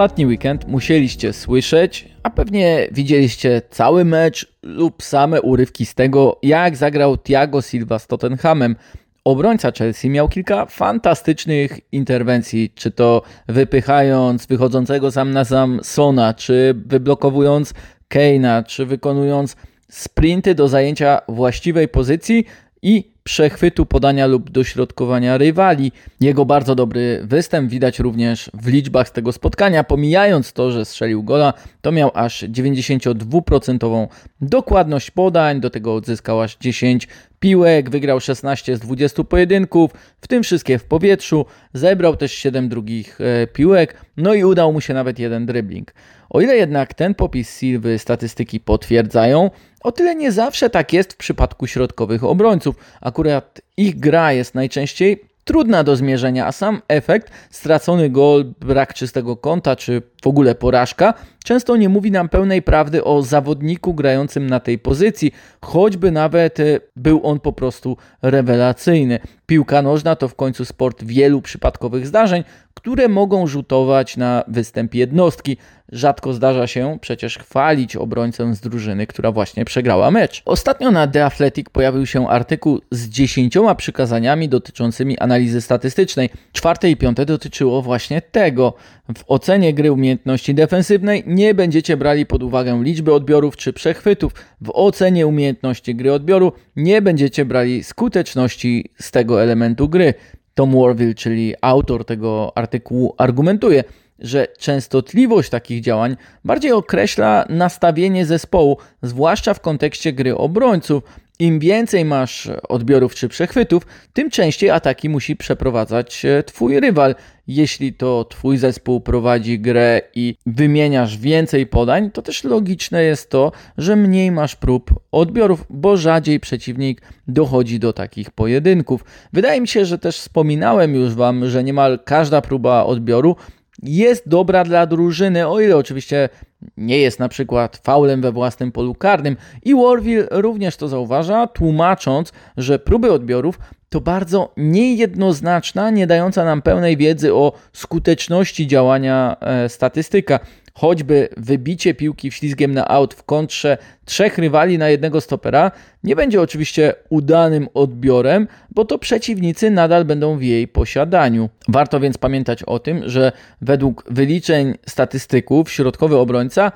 Ostatni weekend musieliście słyszeć, a pewnie widzieliście cały mecz lub same urywki z tego, jak zagrał Thiago Silva z Tottenhamem. Obrońca Chelsea miał kilka fantastycznych interwencji, czy to wypychając wychodzącego sam na sam Sona, czy wyblokowując Keina, czy wykonując sprinty do zajęcia właściwej pozycji i przechwytu podania lub dośrodkowania rywali. Jego bardzo dobry występ widać również w liczbach z tego spotkania. Pomijając to, że strzelił gola, to miał aż 92% dokładność podań, do tego odzyskał aż 10 piłek, wygrał 16 z 20 pojedynków, w tym wszystkie w powietrzu, zebrał też 7 drugich e, piłek, no i udał mu się nawet jeden dribbling. O ile jednak ten popis Silwy statystyki potwierdzają, o tyle nie zawsze tak jest w przypadku środkowych obrońców. Akurat ich gra jest najczęściej trudna do zmierzenia, a sam efekt, stracony gol, brak czystego kąta czy w ogóle porażka, często nie mówi nam pełnej prawdy o zawodniku grającym na tej pozycji, choćby nawet e, był on po prostu rewelacyjny. Piłka nożna to w końcu sport wielu przypadkowych zdarzeń, które mogą rzutować na występ jednostki. Rzadko zdarza się przecież chwalić obrońcę z drużyny, która właśnie przegrała mecz. Ostatnio na The Athletic pojawił się artykuł z dziesięcioma przykazaniami dotyczącymi analizy statystycznej. Czwarte i piąte dotyczyło właśnie tego. W ocenie gry umiejętności defensywnej nie będziecie brali pod uwagę liczby odbiorów czy przechwytów. W ocenie umiejętności gry odbioru nie będziecie brali skuteczności z tego elementu gry. Tom Warville, czyli autor tego artykułu, argumentuje, że częstotliwość takich działań bardziej określa nastawienie zespołu, zwłaszcza w kontekście gry obrońców. Im więcej masz odbiorów czy przechwytów, tym częściej ataki musi przeprowadzać e, twój rywal. Jeśli to twój zespół prowadzi grę i wymieniasz więcej podań, to też logiczne jest to, że mniej masz prób odbiorów, bo rzadziej przeciwnik dochodzi do takich pojedynków. Wydaje mi się, że też wspominałem już Wam, że niemal każda próba odbioru jest dobra dla drużyny, o ile oczywiście nie jest na przykład faulem we własnym polu karnym. I Warville również to zauważa, tłumacząc, że próby odbiorów to bardzo niejednoznaczna, nie dająca nam pełnej wiedzy o skuteczności działania e, statystyka. Choćby wybicie piłki ślizgiem na aut w kontrze trzech rywali na jednego stopera nie będzie oczywiście udanym odbiorem, bo to przeciwnicy nadal będą w jej posiadaniu. Warto więc pamiętać o tym, że według wyliczeń statystyków środkowy obrońca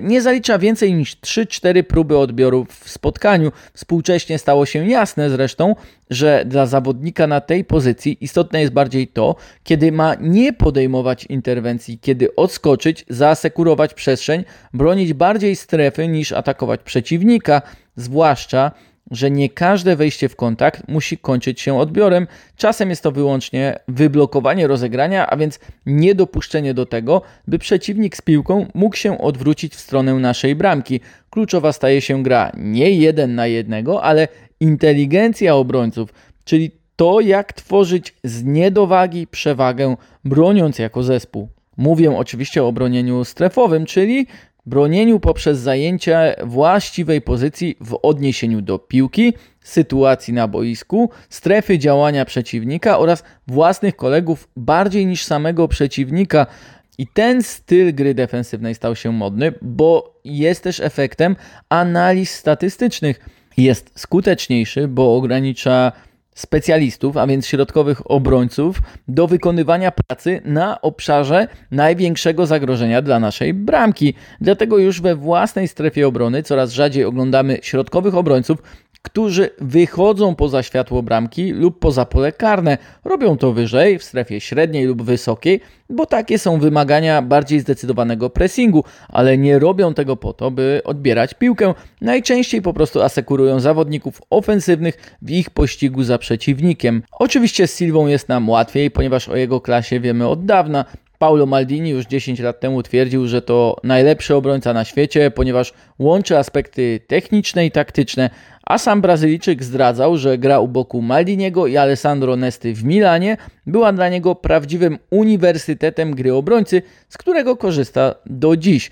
nie zalicza więcej niż 3-4 próby odbioru w spotkaniu. Współcześnie stało się jasne zresztą, że dla zawodnika na tej pozycji istotne jest bardziej to, kiedy ma nie podejmować interwencji, kiedy odskoczyć, zaasekurować przestrzeń, bronić bardziej strefy niż atakować przeciwnika, zwłaszcza że nie każde wejście w kontakt musi kończyć się odbiorem. Czasem jest to wyłącznie wyblokowanie rozegrania, a więc niedopuszczenie do tego, by przeciwnik z piłką mógł się odwrócić w stronę naszej bramki. Kluczowa staje się gra nie jeden na jednego, ale inteligencja obrońców, czyli to, jak tworzyć z niedowagi przewagę, broniąc jako zespół. Mówię oczywiście o bronieniu strefowym, czyli bronieniu poprzez zajęcie właściwej pozycji w odniesieniu do piłki, sytuacji na boisku, strefy działania przeciwnika oraz własnych kolegów bardziej niż samego przeciwnika. I ten styl gry defensywnej stał się modny, bo jest też efektem analiz statystycznych. Jest skuteczniejszy, bo ogranicza specjalistów, a więc środkowych obrońców, do wykonywania pracy na obszarze największego zagrożenia dla naszej bramki. Dlatego już we własnej strefie obrony coraz rzadziej oglądamy środkowych obrońców, którzy wychodzą poza światło bramki lub poza pole karne. Robią to wyżej, w strefie średniej lub wysokiej, bo takie są wymagania bardziej zdecydowanego pressingu, ale nie robią tego po to, by odbierać piłkę. Najczęściej po prostu asekurują zawodników ofensywnych w ich pościgu za przeciwnikiem. Oczywiście z Silwą jest nam łatwiej, ponieważ o jego klasie wiemy od dawna. Paulo Maldini już 10 lat temu twierdził, że to najlepszy obrońca na świecie, ponieważ łączy aspekty techniczne i taktyczne, a sam Brazylijczyk zdradzał, że gra u boku Maldiniego i Alessandro Nesty w Milanie była dla niego prawdziwym uniwersytetem gry obrońcy, z którego korzysta do dziś.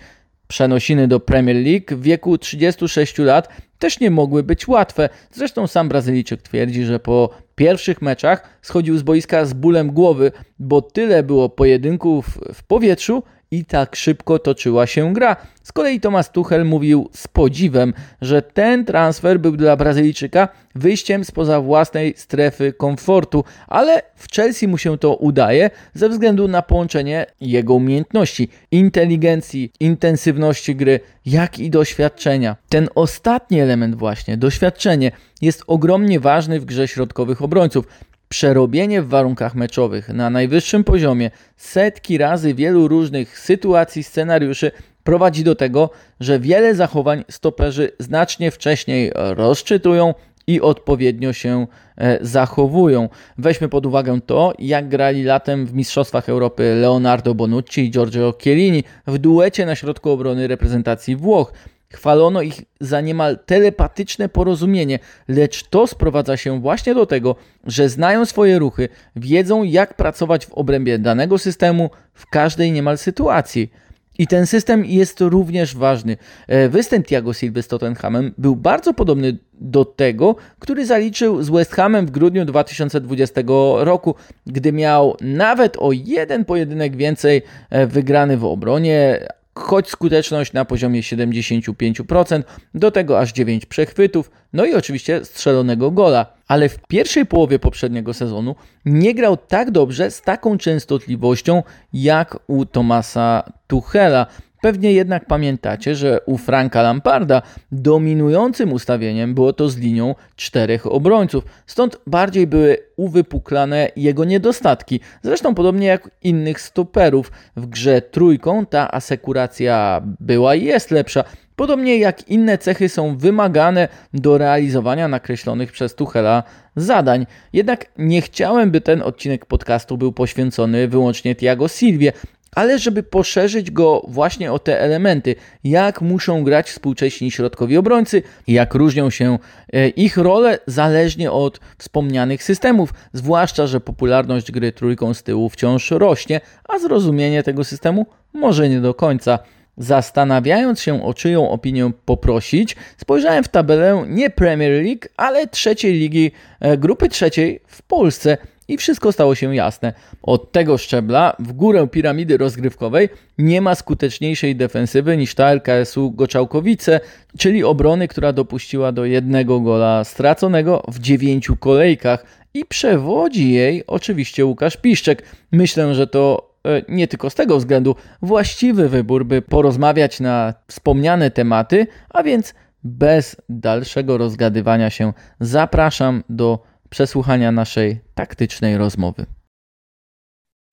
Przenosiny do Premier League w wieku 36 lat też nie mogły być łatwe. Zresztą sam Brazylijczyk twierdzi, że po pierwszych meczach schodził z boiska z bólem głowy, bo tyle było pojedynków w powietrzu i tak szybko toczyła się gra. Z kolei Thomas Tuchel mówił z podziwem, że ten transfer był dla Brazylijczyka wyjściem spoza własnej strefy komfortu, ale w Chelsea mu się to udaje ze względu na połączenie jego umiejętności, inteligencji, intensywności gry, jak i doświadczenia. Ten ostatni element właśnie, doświadczenie, jest ogromnie ważny w grze środkowych obrońców przerobienie w warunkach meczowych na najwyższym poziomie setki razy wielu różnych sytuacji, scenariuszy prowadzi do tego, że wiele zachowań stoperzy znacznie wcześniej rozczytują i odpowiednio się e, zachowują. Weźmy pod uwagę to, jak grali latem w Mistrzostwach Europy Leonardo Bonucci i Giorgio Chiellini w duecie na środku obrony reprezentacji Włoch. Chwalono ich za niemal telepatyczne porozumienie, lecz to sprowadza się właśnie do tego, że znają swoje ruchy, wiedzą jak pracować w obrębie danego systemu w każdej niemal sytuacji. I ten system jest również ważny. E, występ Thiago Silva z Tottenhamem był bardzo podobny do tego, który zaliczył z West Hamem w grudniu 2020 roku, gdy miał nawet o jeden pojedynek więcej e, wygrany w obronie, choć skuteczność na poziomie 75%, do tego aż 9 przechwytów, no i oczywiście strzelonego gola. Ale w pierwszej połowie poprzedniego sezonu nie grał tak dobrze z taką częstotliwością jak u Tomasa Tuchela. Pewnie jednak pamiętacie, że u Franka Lamparda dominującym ustawieniem było to z linią czterech obrońców, stąd bardziej były uwypuklane jego niedostatki. Zresztą podobnie jak innych stoperów w grze trójką ta asekuracja była i jest lepsza. Podobnie jak inne cechy są wymagane do realizowania nakreślonych przez Tuchela zadań. Jednak nie chciałem, by ten odcinek podcastu był poświęcony wyłącznie Tiago Silvie, ale żeby poszerzyć go właśnie o te elementy, jak muszą grać współcześni środkowi obrońcy, jak różnią się e, ich role zależnie od wspomnianych systemów, zwłaszcza, że popularność gry trójką z tyłu wciąż rośnie, a zrozumienie tego systemu może nie do końca. Zastanawiając się, o czyją opinię poprosić, spojrzałem w tabelę nie Premier League, ale trzeciej ligi, e, grupy trzeciej w Polsce i wszystko stało się jasne. Od tego szczebla w górę piramidy rozgrywkowej nie ma skuteczniejszej defensywy niż ta LKS-u Goczałkowice, czyli obrony, która dopuściła do jednego gola straconego w dziewięciu kolejkach i przewodzi jej oczywiście Łukasz Piszczek. Myślę, że to e, nie tylko z tego względu właściwy wybór, by porozmawiać na wspomniane tematy, a więc bez dalszego rozgadywania się zapraszam do przesłuchania naszej taktycznej rozmowy.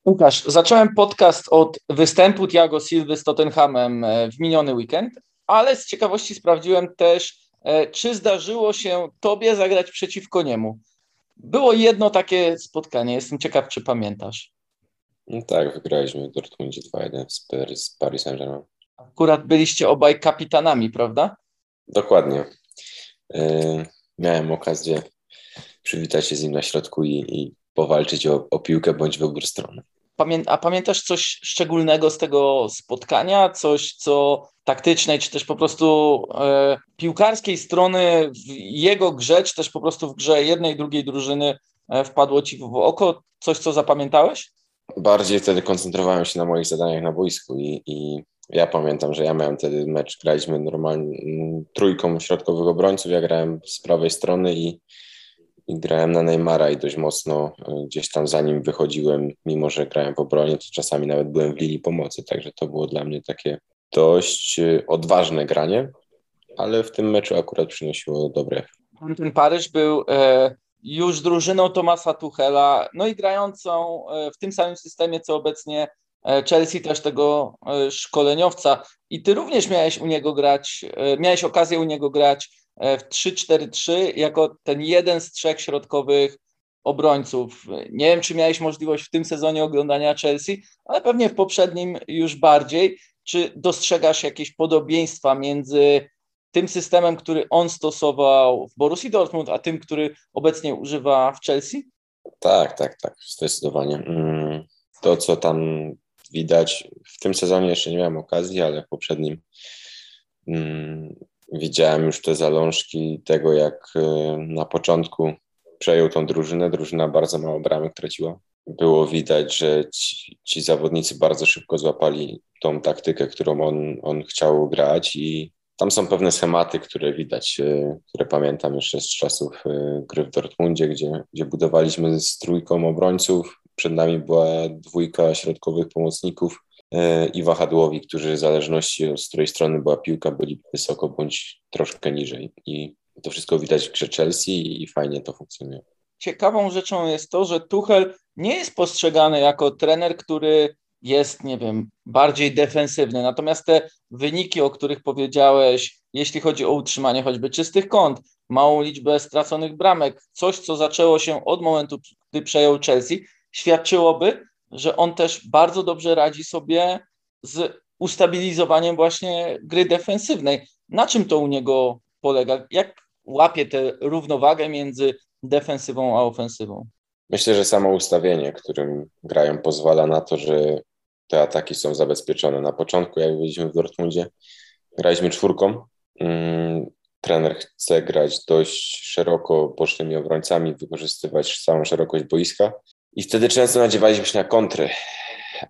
Łukasz, zacząłem podcast od występu Thiago Silva z Tottenhamem e, w miniony weekend, ale z ciekawości sprawdziłem też, e, czy zdarzyło się Tobie zagrać przeciwko niemu. Było jedno takie spotkanie, jestem ciekaw, czy pamiętasz. No tak, wygraliśmy w Dortmundzie 2-1 z Paris Saint-Germain. Akurat byliście obaj kapitanami, prawda? Dokładnie. Yy, miałem okazję przywitać się z nim na środku i, i powalczyć o, o piłkę bądź wybór strony. Pamię a pamiętasz coś szczególnego z tego spotkania? Coś, co taktycznej, czy też po prostu e, piłkarskiej strony w jego grze, czy też po prostu w grze jednej, drugiej drużyny e, wpadło ci w oko? Coś, co zapamiętałeś? Bardziej wtedy koncentrowałem się na moich zadaniach na boisku i, i ja pamiętam, że ja miałem wtedy mecz, graliśmy normalnie trójką środkowych obrońców, ja grałem z prawej strony i i grałem na Neymara i dość mocno e, gdzieś tam za nim wychodziłem, mimo że grałem w obronie, to czasami nawet byłem w linii pomocy, także to było dla mnie takie dość e, odważne granie, ale w tym meczu akurat przynosiło dobre. Ten Paryż był e, już drużyną Tomasa Tuchela, no i grającą e, w tym samym systemie, co obecnie Chelsea, też tego szkoleniowca. I ty również miałeś u niego grać, miałeś okazję u niego grać w 3-4-3 jako ten jeden z trzech środkowych obrońców. Nie wiem, czy miałeś możliwość w tym sezonie oglądania Chelsea, ale pewnie w poprzednim już bardziej. Czy dostrzegasz jakieś podobieństwa między tym systemem, który on stosował w Borussii Dortmund, a tym, który obecnie używa w Chelsea? Tak, tak, tak, zdecydowanie. Mm, to, co tam widać, w tym sezonie jeszcze nie miałem okazji, ale w poprzednim mm, widziałem już te zalążki tego, jak y, na początku przejął tą drużynę. Drużyna bardzo mało bramek traciła. Było widać, że ci, ci zawodnicy bardzo szybko złapali tą taktykę, którą on, on chciał grać i tam są pewne schematy, które widać, y, które pamiętam jeszcze z czasów y, gry w Dortmundzie, gdzie, gdzie budowaliśmy z trójką obrońców. Przed nami była dwójka środkowych pomocników i wahadłowi, którzy w zależności od której strony była piłka, byli wysoko bądź troszkę niżej. I to wszystko widać w grze Chelsea i fajnie to funkcjonuje. Ciekawą rzeczą jest to, że Tuchel nie jest postrzegany jako trener, który jest, nie wiem, bardziej defensywny. Natomiast te wyniki, o których powiedziałeś, jeśli chodzi o utrzymanie choćby czystych kąt, małą liczbę straconych bramek, coś, co zaczęło się od momentu, gdy przejął Chelsea, świadczyłoby, że on też bardzo dobrze radzi sobie z ustabilizowaniem właśnie gry defensywnej. Na czym to u niego polega? Jak łapie tę równowagę między defensywą a ofensywą? Myślę, że samo ustawienie, którym grają, pozwala na to, że te ataki są zabezpieczone. Na początku, jak byliśmy w Dortmundzie, graliśmy czwórką. Mm, trener chce grać dość szeroko bocznymi obrońcami, wykorzystywać całą szerokość boiska i wtedy często nadziewaliśmy się na kontry.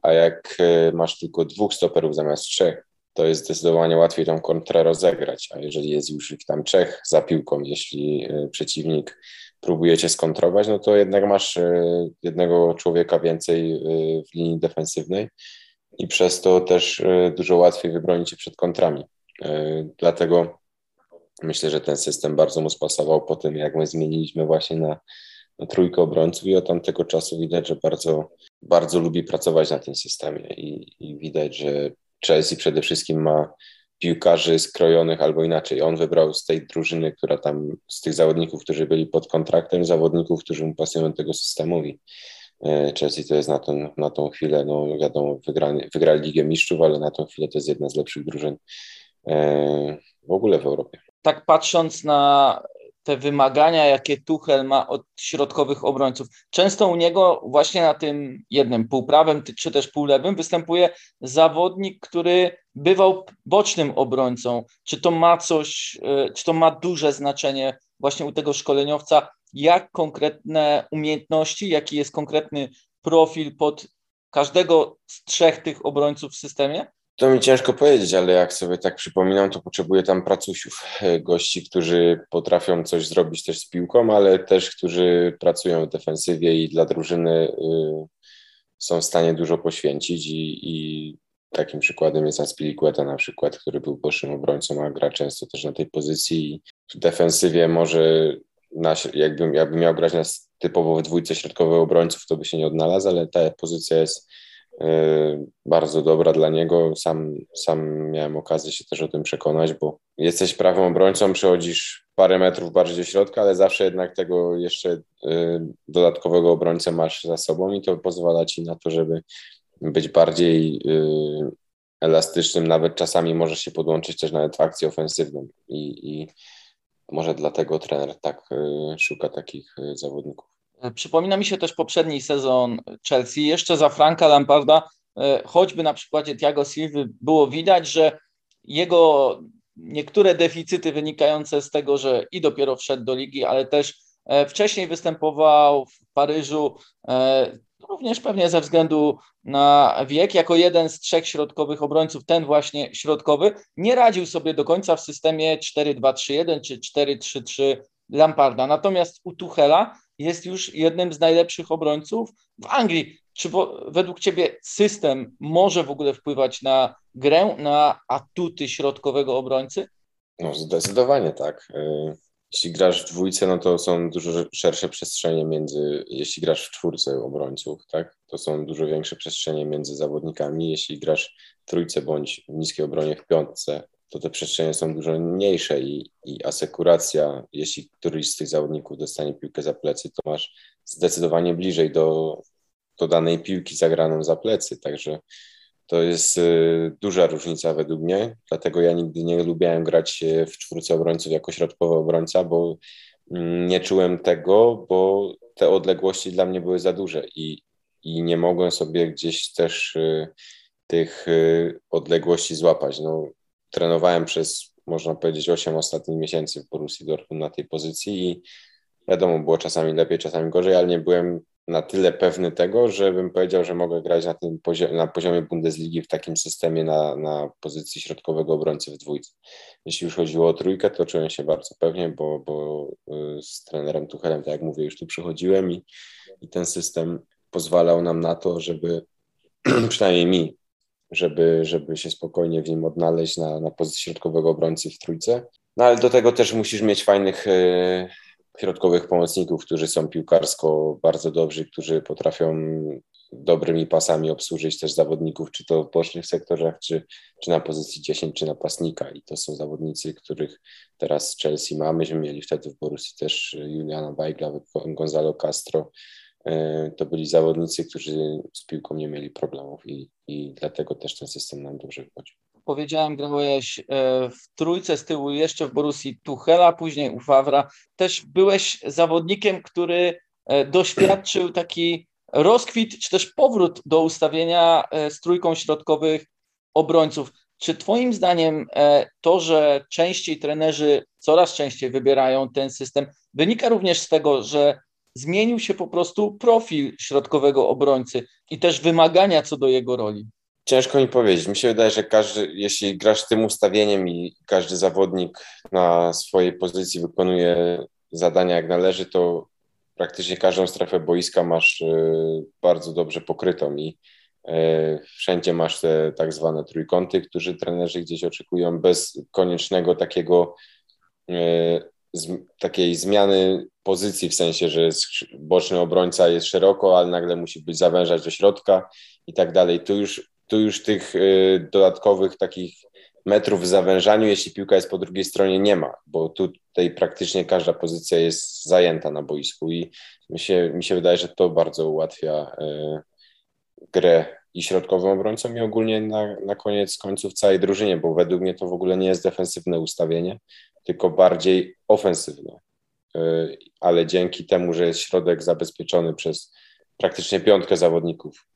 A jak e, masz tylko dwóch stoperów zamiast trzech, to jest zdecydowanie łatwiej tą kontrę rozegrać. A jeżeli jest już ich tam trzech za piłką, jeśli e, przeciwnik próbuje cię skontrować, no to jednak masz e, jednego człowieka więcej w linii defensywnej i przez to też dużo łatwiej wybronić się przed kontrami. Dlatego myślę, że ten system bardzo mu spasował po tym, jak my zmieniliśmy właśnie na trójkę obrońców i od tamtego czasu widać, że bardzo, bardzo lubi pracować na tym systemie i, i widać, że Chelsea przede wszystkim ma piłkarzy skrojonych albo inaczej. On wybrał z tej drużyny, która tam, z tych zawodników, którzy byli pod kontraktem, zawodników, którzy mu pasują tego systemowi. E, Chelsea to jest na, ten, na tą chwilę, no wiadomo, wygrali, wygrali Ligę Mistrzów, ale na tą chwilę to jest jedna z lepszych drużyn e, w ogóle w Europie. Tak patrząc na te wymagania, jakie Tuchel ma od środkowych obrońców. Często u niego właśnie na tym jednym półprawym czy też półlewym występuje zawodnik, który bywał bocznym obrońcą. Czy to ma coś, e, czy to ma duże znaczenie właśnie u tego szkoleniowca, jak konkretne umiejętności, jaki jest konkretny profil pod każdego z trzech tych obrońców w systemie? To mi ciężko powiedzieć, ale jak sobie tak przypominam, to potrzebuję tam pracusiów, e, gości, którzy potrafią coś zrobić też z piłką, ale też którzy pracują w defensywie i dla drużyny y, są w stanie dużo poświęcić i, i takim przykładem jest Aspilicueta na przykład, który był bocznym obrońcą, a gra często też na tej pozycji w defensywie może na, jakbym, jakbym miał grać na typowo w dwójce środkowych obrońców, to by się nie odnalazł, ale ta pozycja jest bardzo dobra dla niego. Sam, sam miałem okazję się też o tym przekonać, bo jesteś prawym obrońcą, przechodzisz parę metrów bardziej do środka, ale zawsze jednak tego jeszcze y, dodatkowego obrońcę masz za sobą i to pozwala ci na to, żeby być bardziej y, elastycznym, nawet czasami możesz się podłączyć też nawet w akcję ofensywną i, i może dlatego trener tak szuka takich zawodników. Przypomina mi się też poprzedni sezon Chelsea, jeszcze za Franka Lamparda, e, choćby na przykładzie Thiago Silva było widać, że jego niektóre deficyty wynikające z tego, że i dopiero wszedł do ligi, ale też e, wcześniej występował w Paryżu, e, również pewnie ze względu na wiek, jako jeden z trzech środkowych obrońców, ten właśnie środkowy, nie radził sobie do końca w systemie 4-2-3-1 czy 4-3-3 Lamparda. Natomiast u Tuchela jest już jednym z najlepszych obrońców w Anglii. Czy według Ciebie system może w ogóle wpływać na grę, na atuty środkowego obrońcy? No, zdecydowanie tak. Y, jeśli grasz w dwójce, no to są dużo szersze przestrzenie między, jeśli grasz w czwórce obrońców, tak, to są dużo większe przestrzenie między zawodnikami. Jeśli grasz w trójce bądź w niskiej obronie w piątce, to te przestrzenie są dużo mniejsze i, i asekuracja, jeśli któryś z tych zawodników dostanie piłkę za plecy, to masz zdecydowanie bliżej do, do danej piłki zagraną za plecy, także to jest y, duża różnica według mnie, dlatego ja nigdy nie lubiłem grać w czwórce obrońców jako środkowy obrońca, bo mm, nie czułem tego, bo te odległości dla mnie były za duże i, i nie mogłem sobie gdzieś też y, tych y, odległości złapać. No, trenowałem przez, można powiedzieć, 8 ostatnich miesięcy w Borussii Dortmund na tej pozycji i wiadomo, było czasami lepiej, czasami gorzej, ale nie byłem na tyle pewny tego, żebym powiedział, że mogę grać na, tym poziomie, na poziomie Bundesligi w takim systemie na, na pozycji środkowego obrońcy w dwójce. Jeśli już chodziło o trójkę, to czułem się bardzo pewnie, bo, bo y, z trenerem Tuchelem, tak jak mówię, już tu przychodziłem i, i ten system pozwalał nam na to, żeby przynajmniej mi, żeby, żeby się spokojnie w nim odnaleźć na, na pozycji środkowego obrońcy w trójce. No ale do tego też musisz mieć fajnych y, środkowych pomocników, którzy są piłkarsko bardzo dobrzy, którzy potrafią dobrymi pasami obsłużyć też zawodników, czy to w bocznych sektorach, czy, czy na pozycji 10, czy napastnika. I to są zawodnicy, których teraz Chelsea ma. Myśmy mieli wtedy w Borussii też Juliana Weigla, Gonzalo Castro. E, to byli zawodnicy, którzy z piłką nie mieli problemów i, i dlatego też ten system nam dobrze wychodził powiedziałem, grałeś e, w trójce z tyłu jeszcze w Borussii Tuchela, później u Fawra. Też byłeś zawodnikiem, który e, doświadczył taki rozkwit, czy też powrót do ustawienia z trójką środkowych obrońców. Czy Twoim zdaniem to, że częściej trenerzy coraz częściej wybierają ten system, wynika również z tego, że zmienił się po prostu profil środkowego obrońcy i też wymagania co do jego roli? Ciężko mi powiedzieć. Mi się wydaje, że każdy, jeśli grasz tym ustawieniem i każdy zawodnik na swojej pozycji wykonuje zadania jak należy, to praktycznie każdą strefę boiska masz e, bardzo dobrze pokrytą i e, wszędzie masz te tak zwane trójkąty, którzy trenerzy gdzieś oczekują bez koniecznego takiego e, takiej zmiany pozycji, w sensie, że boczny obrońca jest szeroko, ale nagle musi być zawężać do środka i tak dalej. Tu już tu już tych y, dodatkowych takich metrów w zawężaniu, jeśli piłka jest po drugiej stronie, nie ma, bo tutaj praktycznie każda pozycja jest zajęta na boisku i mi się, mi się wydaje, że to bardzo ułatwia y, grę i środkowym obrońcom i ogólnie na, na koniec końców całej drużynie, bo według mnie to w ogóle nie jest defensywne ustawienie, tylko bardziej ofensywne. Y, ale dzięki temu, że jest środek zabezpieczony przez praktycznie piątkę zawodników,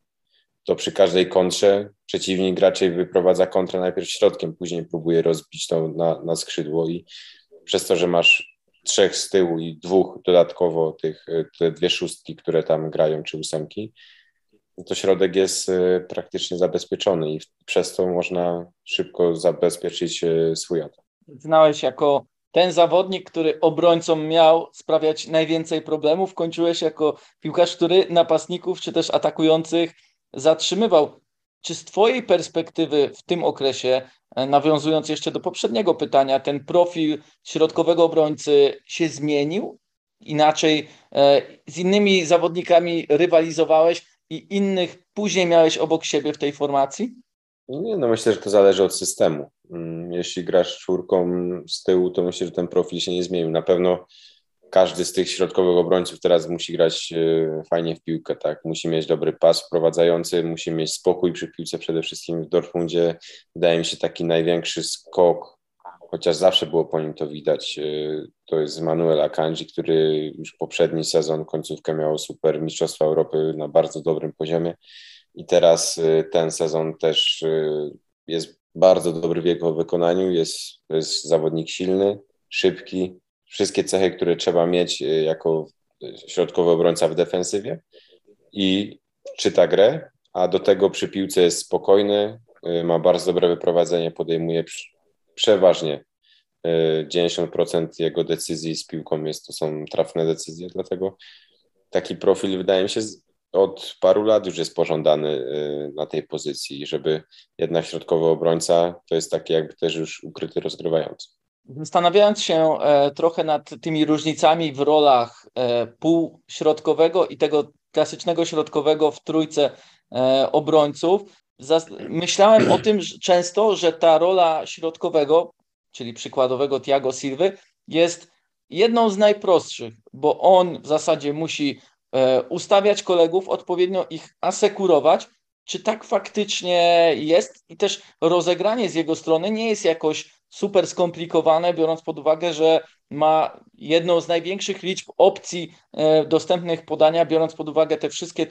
to przy każdej kontrze przeciwnik raczej wyprowadza kontrę najpierw środkiem, później próbuje rozbić to na, na skrzydło i przez to, że masz trzech z tyłu i dwóch dodatkowo tych, te dwie szóstki, które tam grają, czy ósemki, to środek jest e, praktycznie zabezpieczony i przez to można szybko zabezpieczyć swój atak. Znałeś jako ten zawodnik, który obrońcom miał sprawiać najwięcej problemów, kończyłeś jako piłkarz, który napastników czy też atakujących zatrzymywał. Czy z Twojej perspektywy w tym okresie, e, nawiązując jeszcze do poprzedniego pytania, ten profil środkowego obrońcy się zmienił? Inaczej e, z innymi zawodnikami rywalizowałeś i innych później miałeś obok siebie w tej formacji? Nie, no myślę, że to zależy od systemu. Mm, jeśli grasz czwórką z tyłu, to myślę, że ten profil się nie zmienił. Na pewno każdy z tych środkowych obrońców teraz musi grać e, fajnie w piłkę, tak? Musi mieć dobry pas wprowadzający, musi mieć spokój przy piłce przede wszystkim w Dortmundzie. Wydaje mi się taki największy skok, chociaż zawsze było po nim to widać. E, to jest Manuel Akanji, który już poprzedni sezon, końcówkę miał super Mistrzostwa Europy na bardzo dobrym poziomie i teraz e, ten sezon też jest bardzo dobry w jego wykonaniu, jest, jest zawodnik silny, szybki, wszystkie cechy, które trzeba mieć y, jako środkowy obrońca w defensywie. I czyta grę, a do tego przy piłce jest spokojny, y, ma bardzo dobre wyprowadzenie, podejmuje przeważnie 90% y, jego decyzji z piłką jest, to są trafne decyzje, dlatego taki profil wydaje mi się od paru lat już jest pożądany na tej pozycji, żeby jednak środkowy obrońca to jest taki jakby też już ukryty rozgrywający. Zastanawiając się e, trochę nad tymi różnicami w rolach e, półśrodkowego i tego klasycznego środkowego w trójce e, obrońców, myślałem o tym że często, że ta rola środkowego, czyli przykładowego Tiago Silwy, jest jedną z najprostszych, bo on w zasadzie musi ustawiać kolegów, odpowiednio ich asekurować, czy tak faktycznie jest i też rozegranie z jego strony nie jest jakoś super skomplikowane, biorąc pod uwagę, że ma jedną z największych liczb opcji e, dostępnych podania, biorąc pod uwagę te wszystkie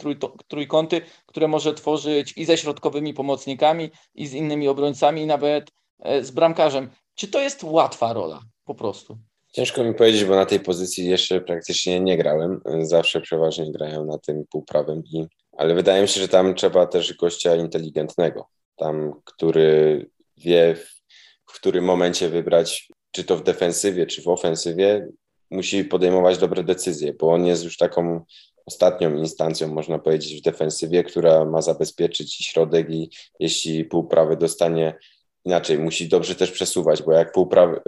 trójkąty, które może tworzyć i ze środkowymi pomocnikami, i z innymi obrońcami, i nawet e, z bramkarzem. Czy to jest łatwa rola po prostu? Ciężko mi powiedzieć, bo na tej pozycji jeszcze praktycznie nie grałem. Zawsze przeważnie grają na tym półprawym, i, ale wydaje mi się, że tam trzeba też gościa inteligentnego, tam, który wie, w którym momencie wybrać, czy to w defensywie, czy w ofensywie, musi podejmować dobre decyzje, bo on jest już taką ostatnią instancją, można powiedzieć, w defensywie, która ma zabezpieczyć środek i jeśli półprawy dostanie inaczej, musi dobrze też przesuwać, bo jak półprawy,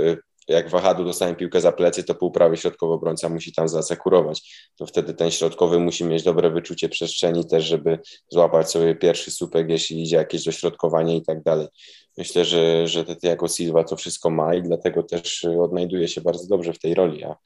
jak wahadło dostanie piłkę za plecy, to półprawy środkowy obrońca musi tam zasekurować. To wtedy ten środkowy musi mieć dobre wyczucie przestrzeni też, żeby złapać sobie pierwszy słupek, jeśli idzie jakieś dośrodkowanie i tak dalej. Myślę, że, że Thiago Silva to wszystko ma i dlatego też odnajduje się bardzo dobrze w tej roli, a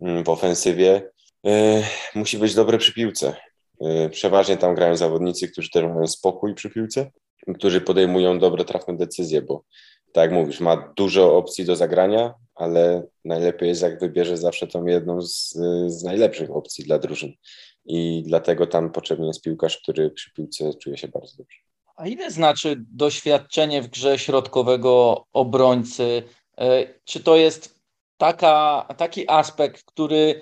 mm, w ofensywie y, musi być dobry przy piłce. Y, przeważnie tam grają zawodnicy, którzy też mają spokój przy piłce, którzy podejmują dobre, trafne decyzje, bo tak jak mówisz, ma dużo opcji do zagrania, ale najlepiej jest, jak wybierze zawsze tą jedną z, z najlepszych opcji dla drużyn. I dlatego tam potrzebny jest piłkarz, który przy piłce czuje się bardzo dobrze. A ile znaczy doświadczenie w grze środkowego obrońcy? E, czy to jest taka, taki aspekt, który,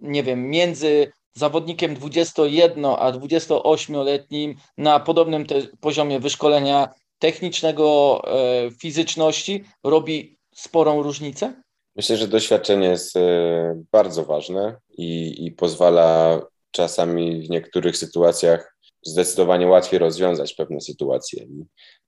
nie wiem, między zawodnikiem 21 a 28-letnim na podobnym poziomie wyszkolenia technicznego, e, fizyczności robi sporą różnicę? Myślę, że doświadczenie jest e, bardzo ważne i, i pozwala czasami w niektórych sytuacjach zdecydowanie łatwiej rozwiązać pewne sytuacje.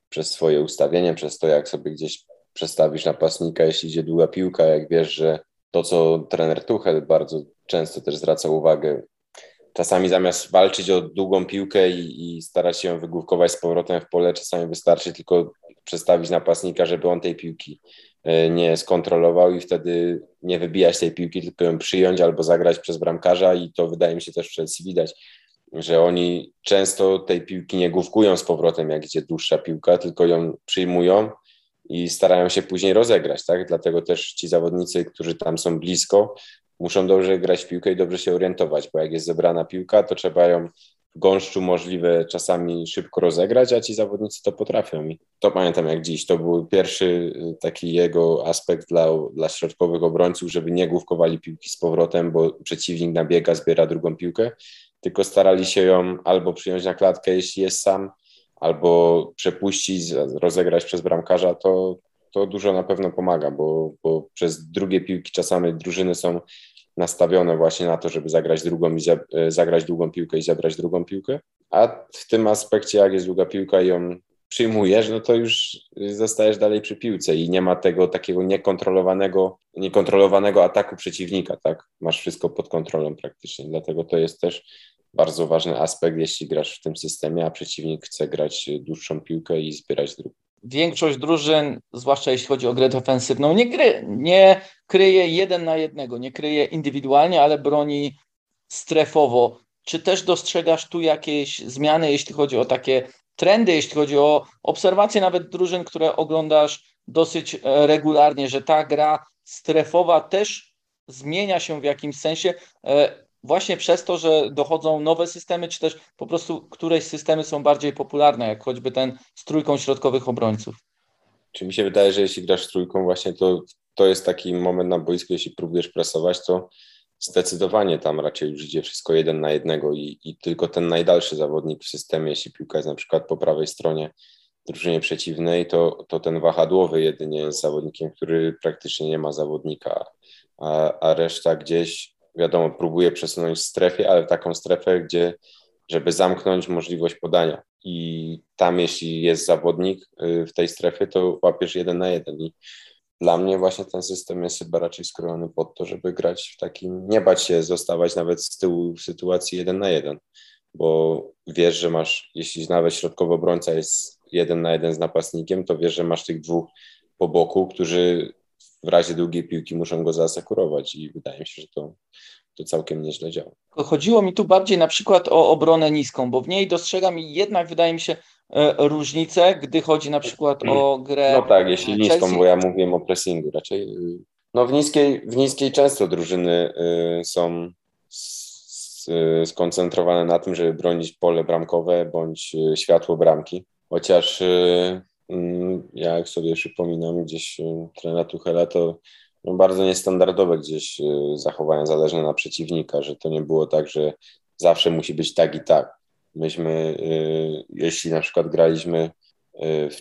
Przez swoje ustawienie, przez to, jak sobie gdzieś przestawisz napastnika, jeśli idzie długa piłka, jak wiesz, że to, co trener Tuchel bardzo często też zwraca uwagę, czasami zamiast walczyć o długą piłkę i, i starać się ją wygłówkować z powrotem w pole, czasami wystarczy tylko przestawić napastnika, żeby on tej piłki e, nie skontrolował i wtedy nie wybijać tej piłki, tylko ją przyjąć albo zagrać przez bramkarza i to wydaje mi się też w Chelsea widać, że oni często tej piłki nie główkują z powrotem, jak idzie dłuższa piłka, tylko ją przyjmują i starają się później rozegrać, tak? Dlatego też ci zawodnicy, którzy tam są blisko, muszą dobrze grać piłkę i dobrze się orientować, bo jak jest zebrana piłka, to trzeba ją w gąszczu możliwe czasami szybko rozegrać, a ci zawodnicy to potrafią. I to pamiętam jak dziś. To był pierwszy y, taki jego aspekt dla, dla środkowych obrońców, żeby nie główkowali piłki z powrotem, bo przeciwnik nabiega, zbiera drugą piłkę, tylko starali się ją albo przyjąć na klatkę, jeśli jest sam, albo przepuścić, rozegrać przez bramkarza, to, to dużo na pewno pomaga, bo, bo przez drugie piłki czasami drużyny są nastawione właśnie na to, żeby zagrać drugą, i e, zagrać długą piłkę i zabrać drugą piłkę. A w tym aspekcie, jak jest długa piłka i ją przyjmujesz, no to już zostajesz dalej przy piłce i nie ma tego takiego niekontrolowanego, niekontrolowanego ataku przeciwnika, tak? Masz wszystko pod kontrolą praktycznie, dlatego to jest też bardzo ważny aspekt, jeśli grasz w tym systemie, a przeciwnik chce grać dłuższą piłkę i zbierać drugą większość drużyn, zwłaszcza jeśli chodzi o grę defensywną, nie, gry, nie kryje jeden na jednego, nie kryje indywidualnie, ale broni strefowo. Czy też dostrzegasz tu jakieś zmiany, jeśli chodzi o takie trendy, jeśli chodzi o obserwacje nawet drużyn, które oglądasz dosyć e, regularnie, że ta gra strefowa też zmienia się w jakimś sensie? Właśnie przez to, że dochodzą nowe systemy, czy też po prostu któreś systemy są bardziej popularne, jak choćby ten z trójką środkowych obrońców. Czy mi się wydaje, że jeśli grasz trójką, właśnie to, to jest taki moment na boisku, jeśli próbujesz presować, to zdecydowanie tam raczej już idzie wszystko jeden na jednego i, i tylko ten najdalszy zawodnik w systemie, jeśli piłka jest na przykład po prawej stronie drużynie przeciwnej, to, to ten wahadłowy jedynie jest zawodnikiem, który praktycznie nie ma zawodnika, a, a reszta gdzieś wiadomo, próbuje przesunąć strefę, ale taką strefę, gdzie, żeby zamknąć możliwość podania. I tam, jeśli jest zawodnik y, w tej strefie, to łapiesz jeden na jeden. I dla mnie właśnie ten system jest chyba raczej skrojony pod to, żeby grać w takim, nie bać się zostawać nawet z tyłu w sytuacji jeden na jeden, bo wiesz, że masz, jeśli nawet środkowy obrońca jest jeden na jeden z napastnikiem, to wiesz, że masz tych dwóch po boku, którzy w razie długiej piłki muszą go zaasekurować i wydaje mi się, że to, to całkiem nieźle działa. Chodziło mi tu bardziej na przykład o obronę niską, bo w niej dostrzegam jednak, wydaje mi się, e, różnicę, gdy chodzi na przykład o grę. No tak, jeśli Chelsea. niską, bo ja mówiłem o pressingu raczej. Y, no w niskiej, w niskiej często drużyny y, są y, skoncentrowane na tym, żeby bronić pole bramkowe bądź światło bramki. Chociaż ja jak sobie przypominam gdzieś trenera Tuchela, to no bardzo niestandardowe gdzieś zachowania zależne na przeciwnika, że to nie było tak, że zawsze musi być tak i tak. Myśmy, jeśli na przykład graliśmy w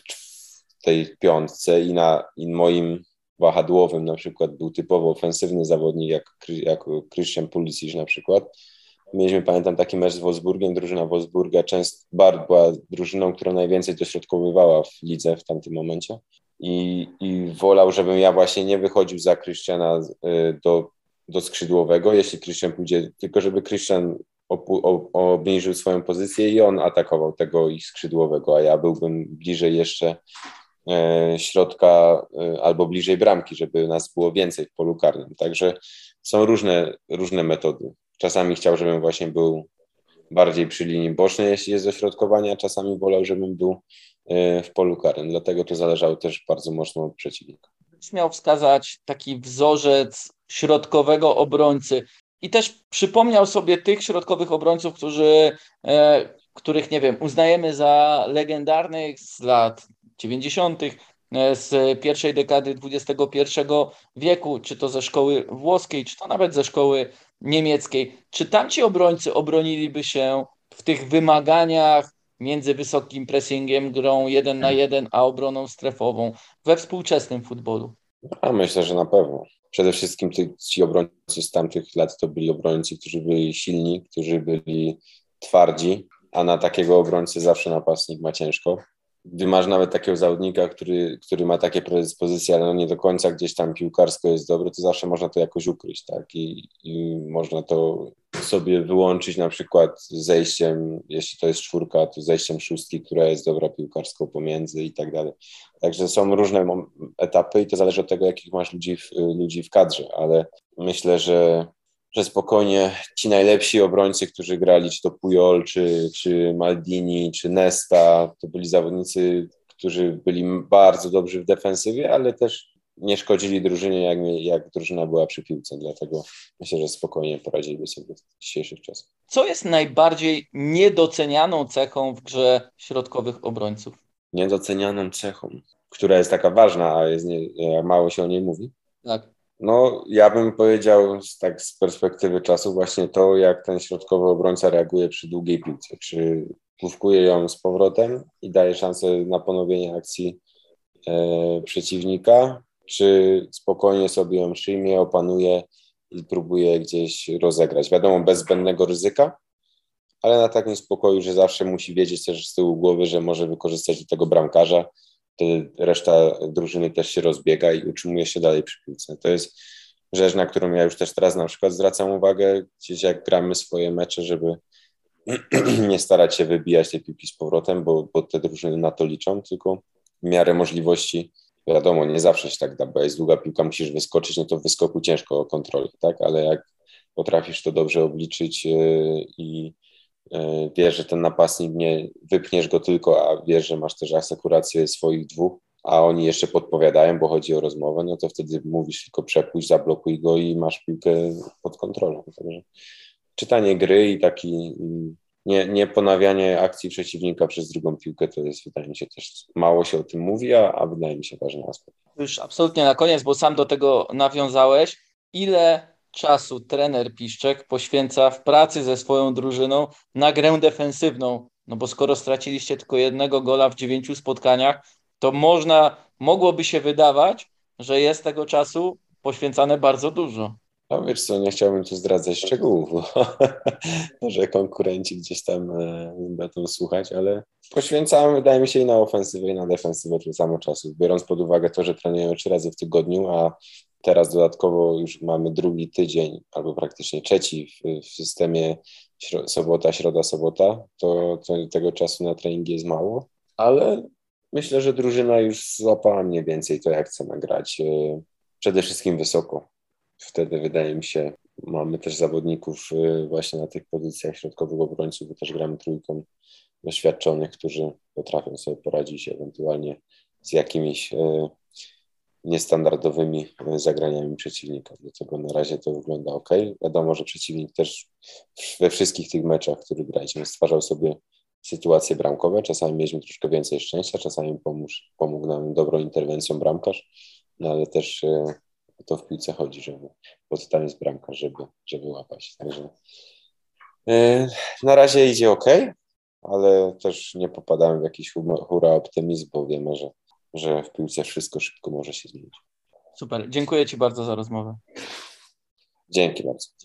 tej piątce i na i moim wahadłowym na przykład był typowo ofensywny zawodnik jak, jak Christian Pulisic na przykład. Mieliśmy, pamiętam, taki mecz z Wolfsburgiem. Drużyna Wolfsburga często Bart była drużyną, która najwięcej dośrodkowywała w lidze w tamtym momencie. I, I wolał, żebym ja właśnie nie wychodził za Christiana y, do, do skrzydłowego, jeśli Christian pójdzie, tylko żeby Christian obniżył swoją pozycję i on atakował tego ich skrzydłowego, a ja byłbym bliżej jeszcze E, środka e, albo bliżej bramki, żeby nas było więcej w polu karnym. Także są różne, różne metody. Czasami chciał, żebym właśnie był bardziej przy linii bocznej, jeśli jest dośrodkowanie, a czasami wolał, żebym był e, w polu karnym. Dlatego to zależało też bardzo mocno od przeciwnika. Miał wskazać taki wzorzec środkowego obrońcy i też przypomniał sobie tych środkowych obrońców, którzy, których, nie wiem, uznajemy za legendarnych z lat 90., e, z pierwszej dekady XXI wieku, czy to ze szkoły włoskiej, czy to nawet ze szkoły niemieckiej. Czy tamci obrońcy obroniliby się w tych wymaganiach między wysokim pressingiem, grą jeden na jeden, a obroną strefową we współczesnym futbolu? A myślę, że na pewno. Przede wszystkim ci obrońcy z tamtych lat to byli obrońcy, którzy byli silni, którzy byli twardzi, a na takiego obrońcę zawsze napastnik ma ciężko gdy masz nawet takiego zawodnika, który, który ma takie predyspozycje, ale no nie do końca gdzieś tam piłkarsko jest dobry, to zawsze można to jakoś ukryć, tak? I, I można to sobie wyłączyć na przykład zejściem, jeśli to jest czwórka, to zejściem szóstki, która jest dobra piłkarsko pomiędzy i tak dalej. Także są różne etapy i to zależy od tego, jakich masz ludzi w, ludzi w kadrze, ale myślę, że że spokojnie ci najlepsi obrońcy, którzy grali, czy to Pujol, czy, czy Maldini, czy Nesta, to byli zawodnicy, którzy byli bardzo dobrzy w defensywie, ale też nie szkodzili drużynie, jak, jak drużyna była przy piłce, dlatego myślę, że spokojnie poradziliby sobie w dzisiejszych czasach. Co jest najbardziej niedocenianą cechą w grze środkowych obrońców? Niedocenianą cechą, która jest taka ważna, a jest nie, mało się o niej mówi? Tak. No, ja bym powiedział tak z perspektywy czasu właśnie to, jak ten środkowy obrońca reaguje przy długiej piłce. Czy główkuje ją z powrotem i daje szansę na ponowienie akcji e, przeciwnika, czy spokojnie sobie ją przyjmie, opanuje i próbuje gdzieś rozegrać. Wiadomo, bez zbędnego ryzyka, ale na takim spokoju, że zawsze musi wiedzieć też z tyłu głowy, że może wykorzystać do tego bramkarza, reszta drużyny też się rozbiega i utrzymuje się dalej przy piłce. To jest rzecz, na którą ja już też teraz na przykład zwracam uwagę, gdzieś jak gramy swoje mecze, żeby nie starać się wybijać tej piłki z powrotem, bo, bo te drużyny na to liczą, tylko w miarę możliwości, wiadomo, nie zawsze się tak da, bo jest długa piłka, musisz wyskoczyć, no to w wyskoku ciężko o kontrolę, tak, ale jak potrafisz to dobrze obliczyć yy, i wiesz, że ten napastnik nie wypchniesz go tylko, a wiesz, że masz też asekurację swoich dwóch, a oni jeszcze podpowiadają, bo chodzi o rozmowę, no to wtedy mówisz tylko przepuść, zablokuj go i masz piłkę pod kontrolą. Także czytanie gry i taki nie, nie ponawianie akcji przeciwnika przez drugą piłkę to jest, wydaje mi się, też mało się o tym mówi, a, a wydaje mi się ważny aspekt. Już absolutnie na koniec, bo sam do tego nawiązałeś. Ile czasu trener Piszczek poświęca w pracy ze swoją drużyną na grę defensywną. No bo skoro straciliście tylko jednego gola w dziewięciu spotkaniach, to można, mogłoby się wydawać, że jest tego czasu poświęcane bardzo dużo. No wiesz co, nie chciałbym tu zdradzać szczegółów, może konkurenci gdzieś tam e, będą słuchać, ale poświęcamy, wydaje mi się, i na ofensywę, i na defensywę tyle samo czasu. Biorąc pod uwagę to, że trenujemy trzy razy w tygodniu, a Teraz dodatkowo już mamy drugi tydzień, albo praktycznie trzeci w, w systemie śro- sobota, środa, sobota, to, to tego czasu na treningi jest mało, ale myślę, że drużyna już złapała mniej więcej to, jak chcemy grać. E, przede wszystkim wysoko. Wtedy wydaje mi się, mamy też zawodników e, właśnie na tych pozycjach środkowych obrońców, bo też gramy trójką doświadczonych, którzy potrafią sobie poradzić ewentualnie z jakimiś e, niestandardowymi zagraniami przeciwnika. Dlatego na razie to wygląda ok. Wiadomo, że przeciwnik też we wszystkich tych meczach, które graliśmy, stwarzał sobie sytuacje bramkowe. Czasami mieliśmy troszkę więcej szczęścia, czasami pomógł, pomógł nam dobrą interwencją bramkarz, no ale też e, to w piłce chodzi, żeby pod tam jest bramkarz, żeby, żeby łapać. Także e, na razie idzie ok, ale też nie popadamy w jakiś hura optymizm, bo wiemy, że że w piłce wszystko szybko może się zmienić. Super, dziękuję Ci bardzo za rozmowę. Dzięki bardzo.